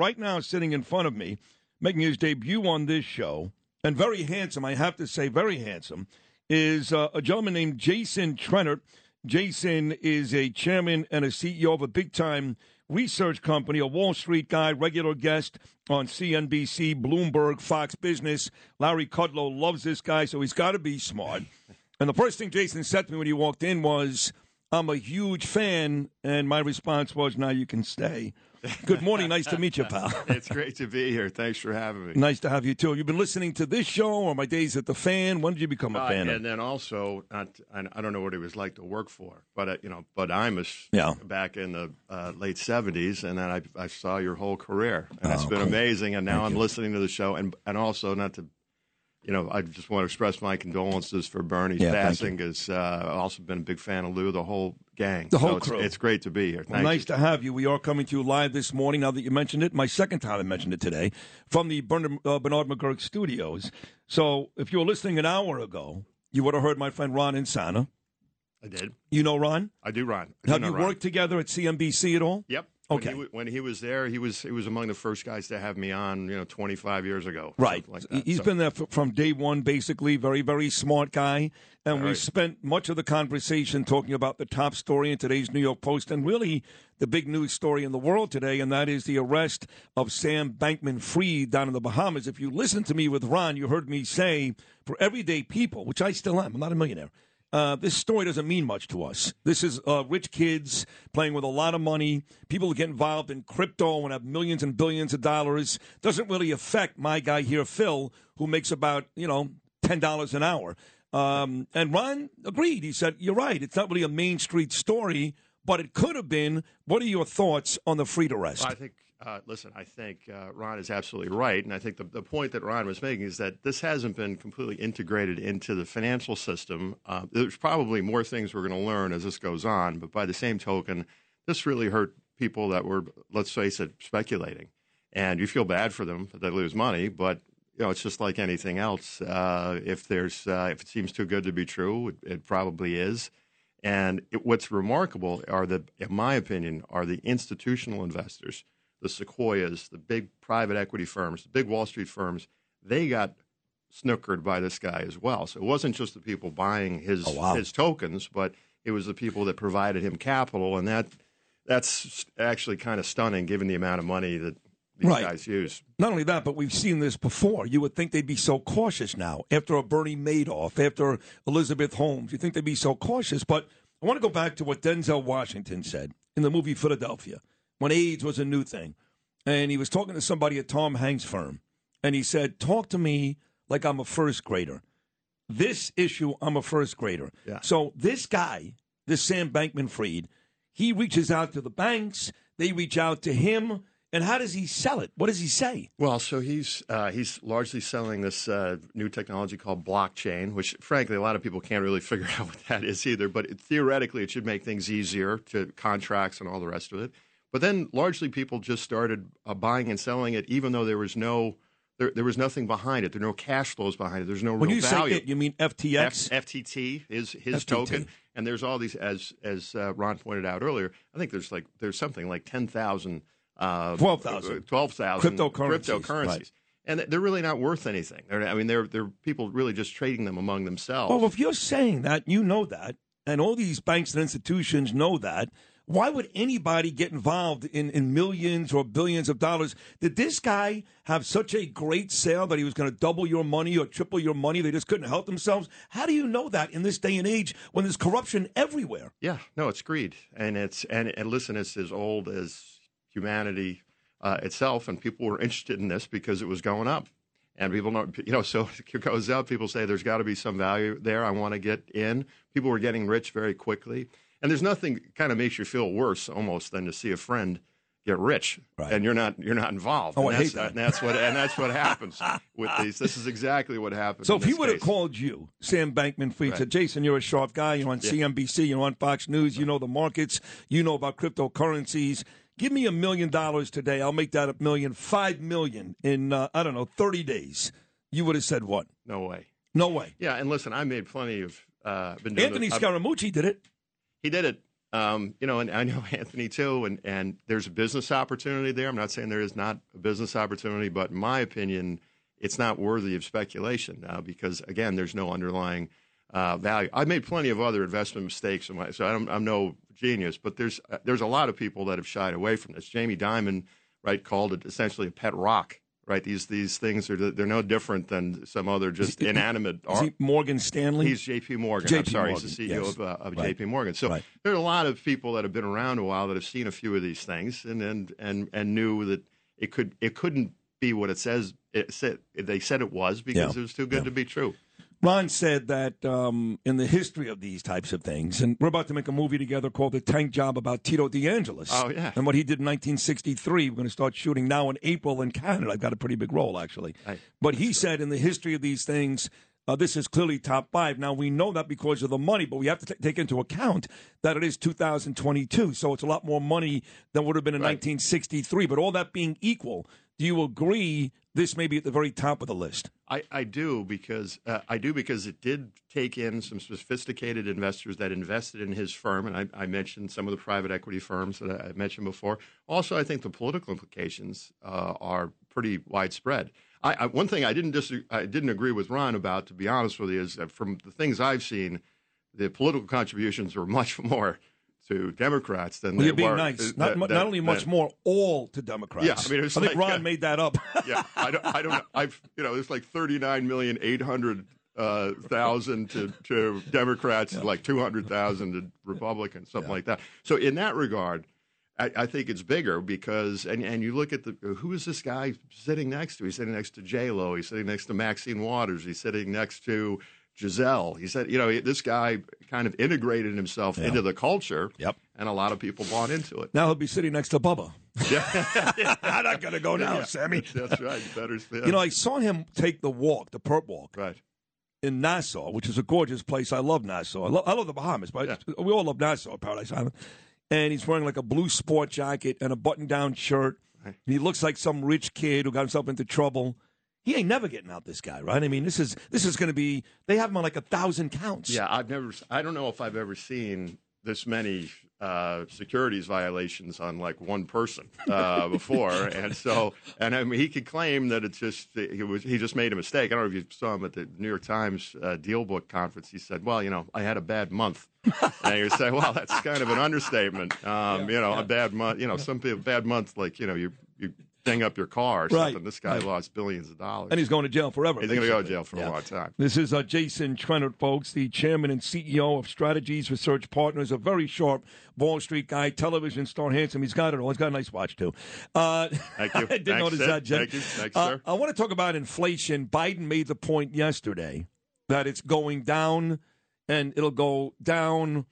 right now sitting in front of me, making his debut on this show, and very handsome, I have to say, very handsome, is uh, a gentleman named Jason Trennert. Jason is a chairman and a CEO of a big time research company, a Wall Street guy, regular guest on CNBC, Bloomberg, Fox Business. Larry Kudlow loves this guy, so he's got to be smart. And the first thing Jason said to me when he walked in was, I'm a huge fan. And my response was, Now you can stay. Good morning. Nice to meet you, pal. it's great to be here. Thanks for having me. Nice to have you too. You've been listening to this show or my days at the fan. When did you become a Uh, fan? and of? then also, not, I I don't know what it was like to work for, but uh, you know, but Imus Yeah. back in the uh, late '70s, and then I, I saw your whole career, and it's been cool. amazing. And now I'm listening to the show, and and also not to, you know, I just want to express my condolences for Bernie's Yeah, passing. Because uh, I've also been a big fan of Lou, the whole gang, The So whole it's, crew. It's great to be here. Well, nice you. to have you. We are coming to you live this morning. Now that you mentioned it, my second time I mentioned it today from the Bernard, uh, Bernard McGuirk Studios. So, if you were listening an hour ago, you would have heard my friend Ron Insana. I did. You know Ron? I do, Ron. I Have you Ron. worked together at CNBC at all? Yep. Okay. When he, when he was there, he was he was among the first guys to have me on. You know, 25 years ago. Right. Like. He's So- been there f- from day one, basically. Very, very smart guy. And All we right. spent much of the conversation talking about the top story in today's New York Post and really the big news story in the world today, and that is the arrest of Sam Bankman Fried down in the Bahamas. If you listen to me with Ron, you heard me say for everyday people, which I still am, I'm not a millionaire. Uh, this story doesn't mean much to us. This is uh, rich kids playing with a lot of money. People get involved in crypto and have millions and billions of dollars. Doesn't really affect my guy here, Phil, who makes about you know ten dollars an hour. Um, and Ron agreed. He said, "You're right. It's not really a Main Street story, but it could have been." What are your thoughts on the Fried arrest? Well, I think, uh, listen, I think uh, Ron is absolutely right. And I think the, the point that Ron was making is that this hasn't been completely integrated into the financial system. Uh, there's probably more things we're going to learn as this goes on. But by the same token, this really hurt people that were, let's face it, speculating. And you feel bad for them that they lose money, but you know, it's just like anything else. Uh, if there's, uh, if it seems too good to be true, it, it probably is. And it, what's remarkable are the, in my opinion, are the institutional investors, the Sequoias, the big private equity firms, the big Wall Street firms. They got snookered by this guy as well. So it wasn't just the people buying his Oh, wow. his tokens, but it was the people that provided him capital, and that that's actually kind of stunning given the amount of money that these Right. guys use. Not only that, but we've seen this before. You would think they'd be so cautious now after a Bernie Madoff, after Elizabeth Holmes. You think they'd be so cautious. But I want to go back to what Denzel Washington said in the movie Philadelphia when AIDS was a new thing. And he was talking to somebody at Tom Hanks' firm. And he said, Talk to me like I'm a first grader. This issue, I'm a first grader. Yeah. So this guy, this Sam Bankman Fried, he reaches out to the banks, they reach out to him. And how does he sell it? What does he say? Well, so he's uh, he's largely selling this uh, new technology called blockchain, which frankly a lot of people can't really figure out what that is either. But it, theoretically, it should make things easier to contracts and all the rest of it. But then largely people just started uh, buying and selling it, even though there was no there, there was nothing behind it. There were no cash flows behind it. There's no When real you value. say it, you mean FTX? F- FTT is his FTT. token, and there's all these as as uh, Ron pointed out earlier. I think there's like there's something like ten thousand, uh, 12,000. twelve thousand Cryptocurrencies, cryptocurrencies, right. and they're really not worth anything. They're, I mean, they're they're people really just trading them among themselves. well, if you're saying that, you know that, and all these banks and institutions know that. Why would anybody get involved in, in millions or billions of dollars? Did this guy have such a great sale that he was going to double your money or triple your money? They just couldn't help themselves. How do you know that in this day and age when there's corruption everywhere? Yeah, no, it's greed, and it's and and listen, it's as old as humanity uh, itself, and people were interested in this because it was going up, and people know, you know, so it goes up. People say there's got to be some value there. I want to get in. People were getting rich very quickly, and there's nothing kind of makes you feel worse almost than to see a friend get rich, Right. and you're not you're not involved. Oh, and I that's, hate that. And that's what and that's what happens with these. This is exactly what happens. So if he would have called you, Sam Bankman Fried, Right. said, Jason, you're a sharp guy. You're on CNBC. You're on Fox News. You know the markets. You know about cryptocurrencies. Give me a million dollars today. I'll make that a million, five million in, uh, I don't know, 30 days. You would have said what? no way. No way. Yeah, and listen, I made plenty of. Uh, Anthony this- Scaramucci did it. He did it. Um, you know, and I know Anthony too, and, and there's a business opportunity there. I'm not saying there is not a business opportunity, but in my opinion, it's not worthy of speculation uh, because, again, there's no underlying uh, value. I've made plenty of other investment mistakes, in my, so I'm, I'm no genius, but there's uh, there's a lot of people that have shied away from this. Jamie Dimon, right, called it essentially a pet rock. Right, these these things are they're no different than some other just inanimate. Is Morgan Stanley? He's J.P. Morgan. I'm sorry, Morgan, he's the CEO yes. of, uh, of Right. J.P. Morgan. So Right. there are a lot of people that have been around a while that have seen a few of these things and and and, and knew that it could it couldn't be what it says. It said they said it was because Yeah. it was too good Yeah. to be true. Ron said that um, in the history of these types of things, and we're about to make a movie together called The Tank Job about Tino DeAngelis. Oh, yeah. And what he did in 1963. We're going to start shooting now in April in Canada. I've got a pretty big role, actually. Right. But he said in the history of these things, uh, this is clearly top five. Now, we know that because of the money, but we have to t- take into account that it is 2022. So it's a lot more money than would have been in Right. 1963. But all that being equal, do you agree this may be at the very top of the list? I, I do because uh, I do because it did take in some sophisticated investors that invested in his firm, and I, I mentioned some of the private equity firms that I, mentioned before. Also, I think the political implications uh, are pretty widespread. I, I, one thing I didn't dis- I didn't agree with Ron about, to be honest with you, is that from the things I've seen, the political contributions are much more to Democrats than Well, they you're being were. nice. uh, Not, than- not only than- much more, all to Democrats. Yeah, I mean, I think like, Ron uh, made that up. yeah, I don't, I don't know. I've, you know, it's like 39 million 800 uh, thousand to, to Democrats, and like 200,000 to Republicans, something like that. So in that regard, I, I think it's bigger because, and, and you look at the, who is this guy sitting next to? He's sitting next to J Lo. He's sitting next to Maxine Waters. He's sitting next to Gisele. He said, you know, this guy kind of integrated himself into the culture. Yep. And a lot of people bought into it. Now he'll be sitting next to Bubba. Yeah. I'm not going to go now, Yeah, Sammy. That's right. Better. You know, I saw him take the walk, the perp walk, right. in Nassau, which is a gorgeous place. I love Nassau. I, lo- I love the Bahamas, but we all love Nassau, Paradise Island. And he's wearing like a blue sport jacket and a button down shirt. Right. And he looks like some rich kid who got himself into trouble. He ain't never getting out, this guy, right? I mean, this is this is going to be. They have him on like a thousand counts. Yeah, I've never. I don't know if I've ever seen this many uh, securities violations on like one person uh, before, and so and I mean he could claim that it's just he was he just made a mistake. I don't know if you saw him at the New York Times uh, DealBook conference. He said, "Well, you know, I had a bad month," and you say, "Well, that's kind of an understatement." Um, you know, a bad month. You know, some people bad months like you know you you ding up your car or Right, something. This guy right. lost billions of dollars. And he's going to jail forever. He's going to go to jail for Yeah. a long time. This is uh, Jason Trennert, folks, the chairman and CEO of Strategas Research Partners, a very sharp Wall Street guy, television star, handsome. He's got it all. He's got a nice watch, too. Uh, Thank you. I didn't Thanks, notice Sid. that, Jim. Thank you. Thanks, Uh, sir. I want to talk about inflation. Biden made the point yesterday that it's going down and it'll go down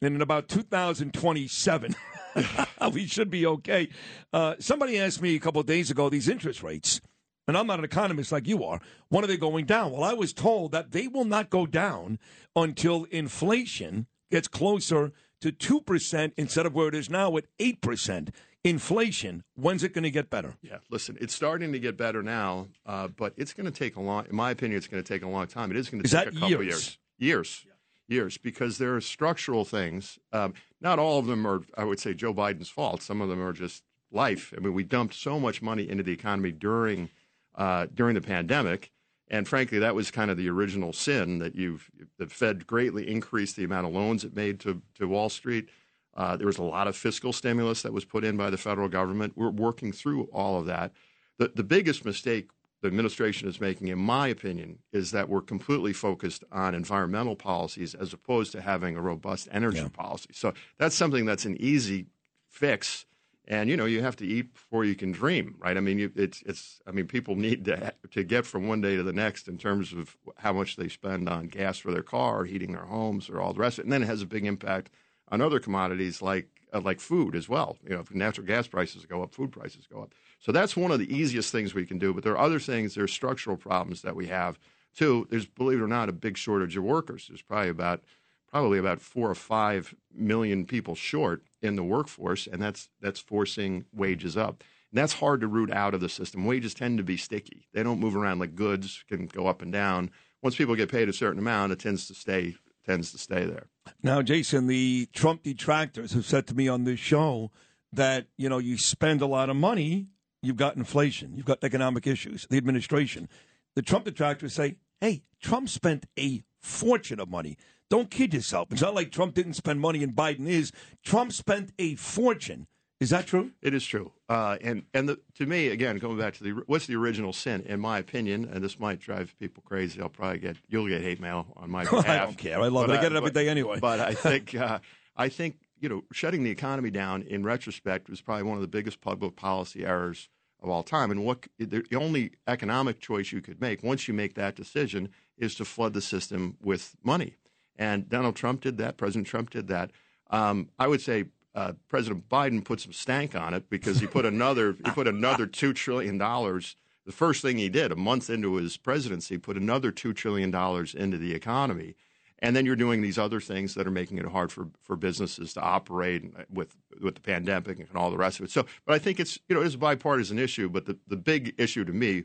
in about 2027. we should be okay. Uh, somebody asked me a couple of days ago these interest rates, and I'm not an economist like you are. When are they going down? Well, I was told that they will not go down until inflation gets closer to 2% instead of where it is now at 8%. Inflation, when's it going to get better? Yeah, listen, it's starting to get better now, uh, but it's going to take a long. In my opinion, it's going to take a long time. It is going to Is take that a couple years? years, years, years, because there are structural things. Um, not all of them are, I would say, Joe Biden's fault. Some of them are just life. I mean, we dumped so much money into the economy during uh, during the pandemic. And frankly, that was kind of the original sin that you've the Fed greatly increased the amount of loans it made to, to Wall Street. Uh, there was a lot of fiscal stimulus that was put in by the federal government. We're working through all of that. The, the biggest mistake the administration is making, in my opinion, is that we're completely focused on environmental policies as opposed to having a robust energy Yeah. policy. So that's something that's an easy fix. And you know, you have to eat before you can dream, right? I mean, you, it's it's. I mean, people need to to get from one day to the next in terms of how much they spend on gas for their car, or heating their homes, or all the rest. of it. And then it has a big impact on other commodities like uh, like food as well. You know, if natural gas prices go up, food prices go up. So that's one of the easiest things we can do. But there are other things. There are structural problems that we have too. There's, believe it or not, a big shortage of workers. There's probably about probably about four or five million people short in the workforce, and that's that's forcing wages up. And that's hard to root out of the system. Wages tend to be sticky. They don't move around like goods can go up and down. Once people get paid a certain amount, it tends to stay tends to stay there. Now, Jason, the Trump detractors have said to me on this show that you know you spend a lot of money, you've got inflation, you've got economic issues. The administration, the Trump detractors say, "Hey, Trump spent a fortune of money." Don't kid yourself. It's not like Trump didn't spend money and Biden is. Trump spent a fortune. Is that true? It is true. Uh, and and the, to me, again, going back to the what's the original sin, in my opinion, and this might drive people crazy. I'll probably get you'll get hate mail on my behalf. I don't care. I love but it. I get it every but, day anyway. But I think uh, I think you know shutting the economy down in retrospect was probably one of the biggest public policy errors of all time. And what the only economic choice you could make once you make that decision is to flood the system with money. And Donald Trump did that. President Trump did that. Um, I would say uh, President Biden put some stank on it because he put another he put another two trillion dollars. The first thing he did a month into his presidency, put another two trillion dollars into the economy, and then you're doing these other things that are making it hard for, for businesses to operate with with the pandemic and all the rest of it. So, but I think it's you know it's a bipartisan issue, but the the big issue to me.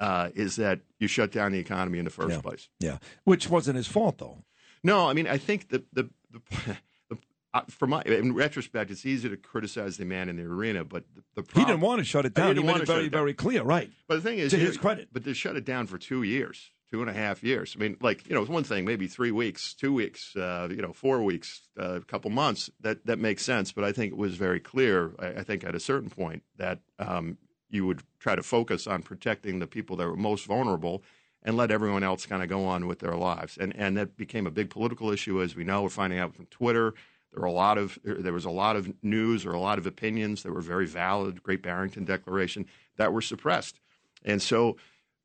Uh, is that you shut down the economy in the first yeah. place? Yeah, which wasn't his fault though. No, I mean, I think the the, the, the uh, for my in retrospect, it's easy to criticize the man in the arena, but the, the problem, he didn't want to shut it down. He, he made it very very clear, right? But the thing is, to his credit, but to shut it down for two years, two and a half years. I mean, like you know, it's one thing, maybe three weeks, two weeks, uh, you know, four weeks, uh, a couple months. That that makes sense. But I think it was very clear. I, I think at a certain point that um, you would try to focus on protecting the people that were most vulnerable and let everyone else kind of go on with their lives. And and that became a big political issue, as we know. We're finding out from Twitter. There were a lot of there was a lot of news or a lot of opinions that were very valid, Great Barrington Declaration, that were suppressed. And so,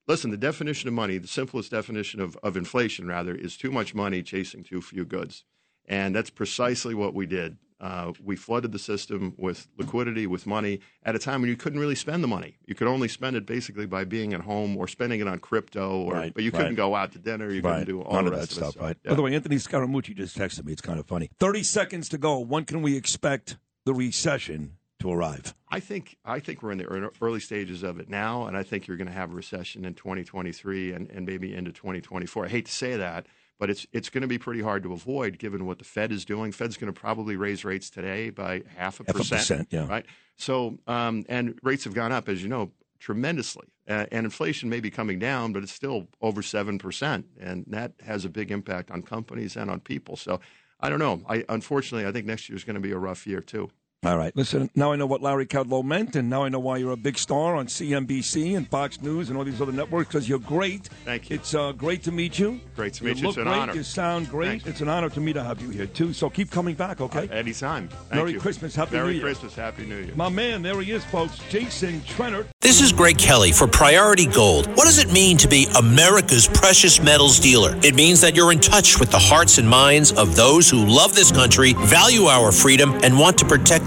listen, the definition of money, the simplest definition of, of inflation, rather, is too much money chasing too few goods. And that's precisely what we did uh, we flooded the system with liquidity, with money at a time when you couldn't really spend the money. You could only spend it basically by being at home or spending it on crypto, or right, but you couldn't right. go out to dinner. You right. couldn't do all None of that of stuff. it. right. Yeah. By the way, Anthony Scaramucci just texted me. It's kind of funny. Thirty seconds to go. When can we expect the recession to arrive? I think I think we're in the early stages of it now, and I think you're going to have a recession in 2023 and, and maybe into 2024. I hate to say that but it's it's going to be pretty hard to avoid given what the Fed is doing. Fed's going to probably raise rates today by half a half percent, a percent yeah. right? So, um, and rates have gone up, as you know, tremendously, uh, and inflation may be coming down, but it's still over seven percent, and that has a big impact on companies and on people. So, I don't know. I unfortunately, I think next year is going to be a rough year too. All right. Listen, now I know what Larry Kudlow meant, and now I know why you're a big star on CNBC and Fox News and all these other networks because you're great. Thank you. It's uh, great to meet you. Great to you meet you. Look It's an great. honor. You sound great. Thanks. It's an honor to me to have you here, too. So keep coming back, okay? Uh, anytime. Thank Merry you. Christmas. Happy Merry New Year. Merry Christmas. Happy New Year. My man, there he is, folks. Jason Trennert. This is Greg Kelly for Priority Gold. What does it mean to be America's precious metals dealer? It means that you're in touch with the hearts and minds of those who love this country, value our freedom, and want to protect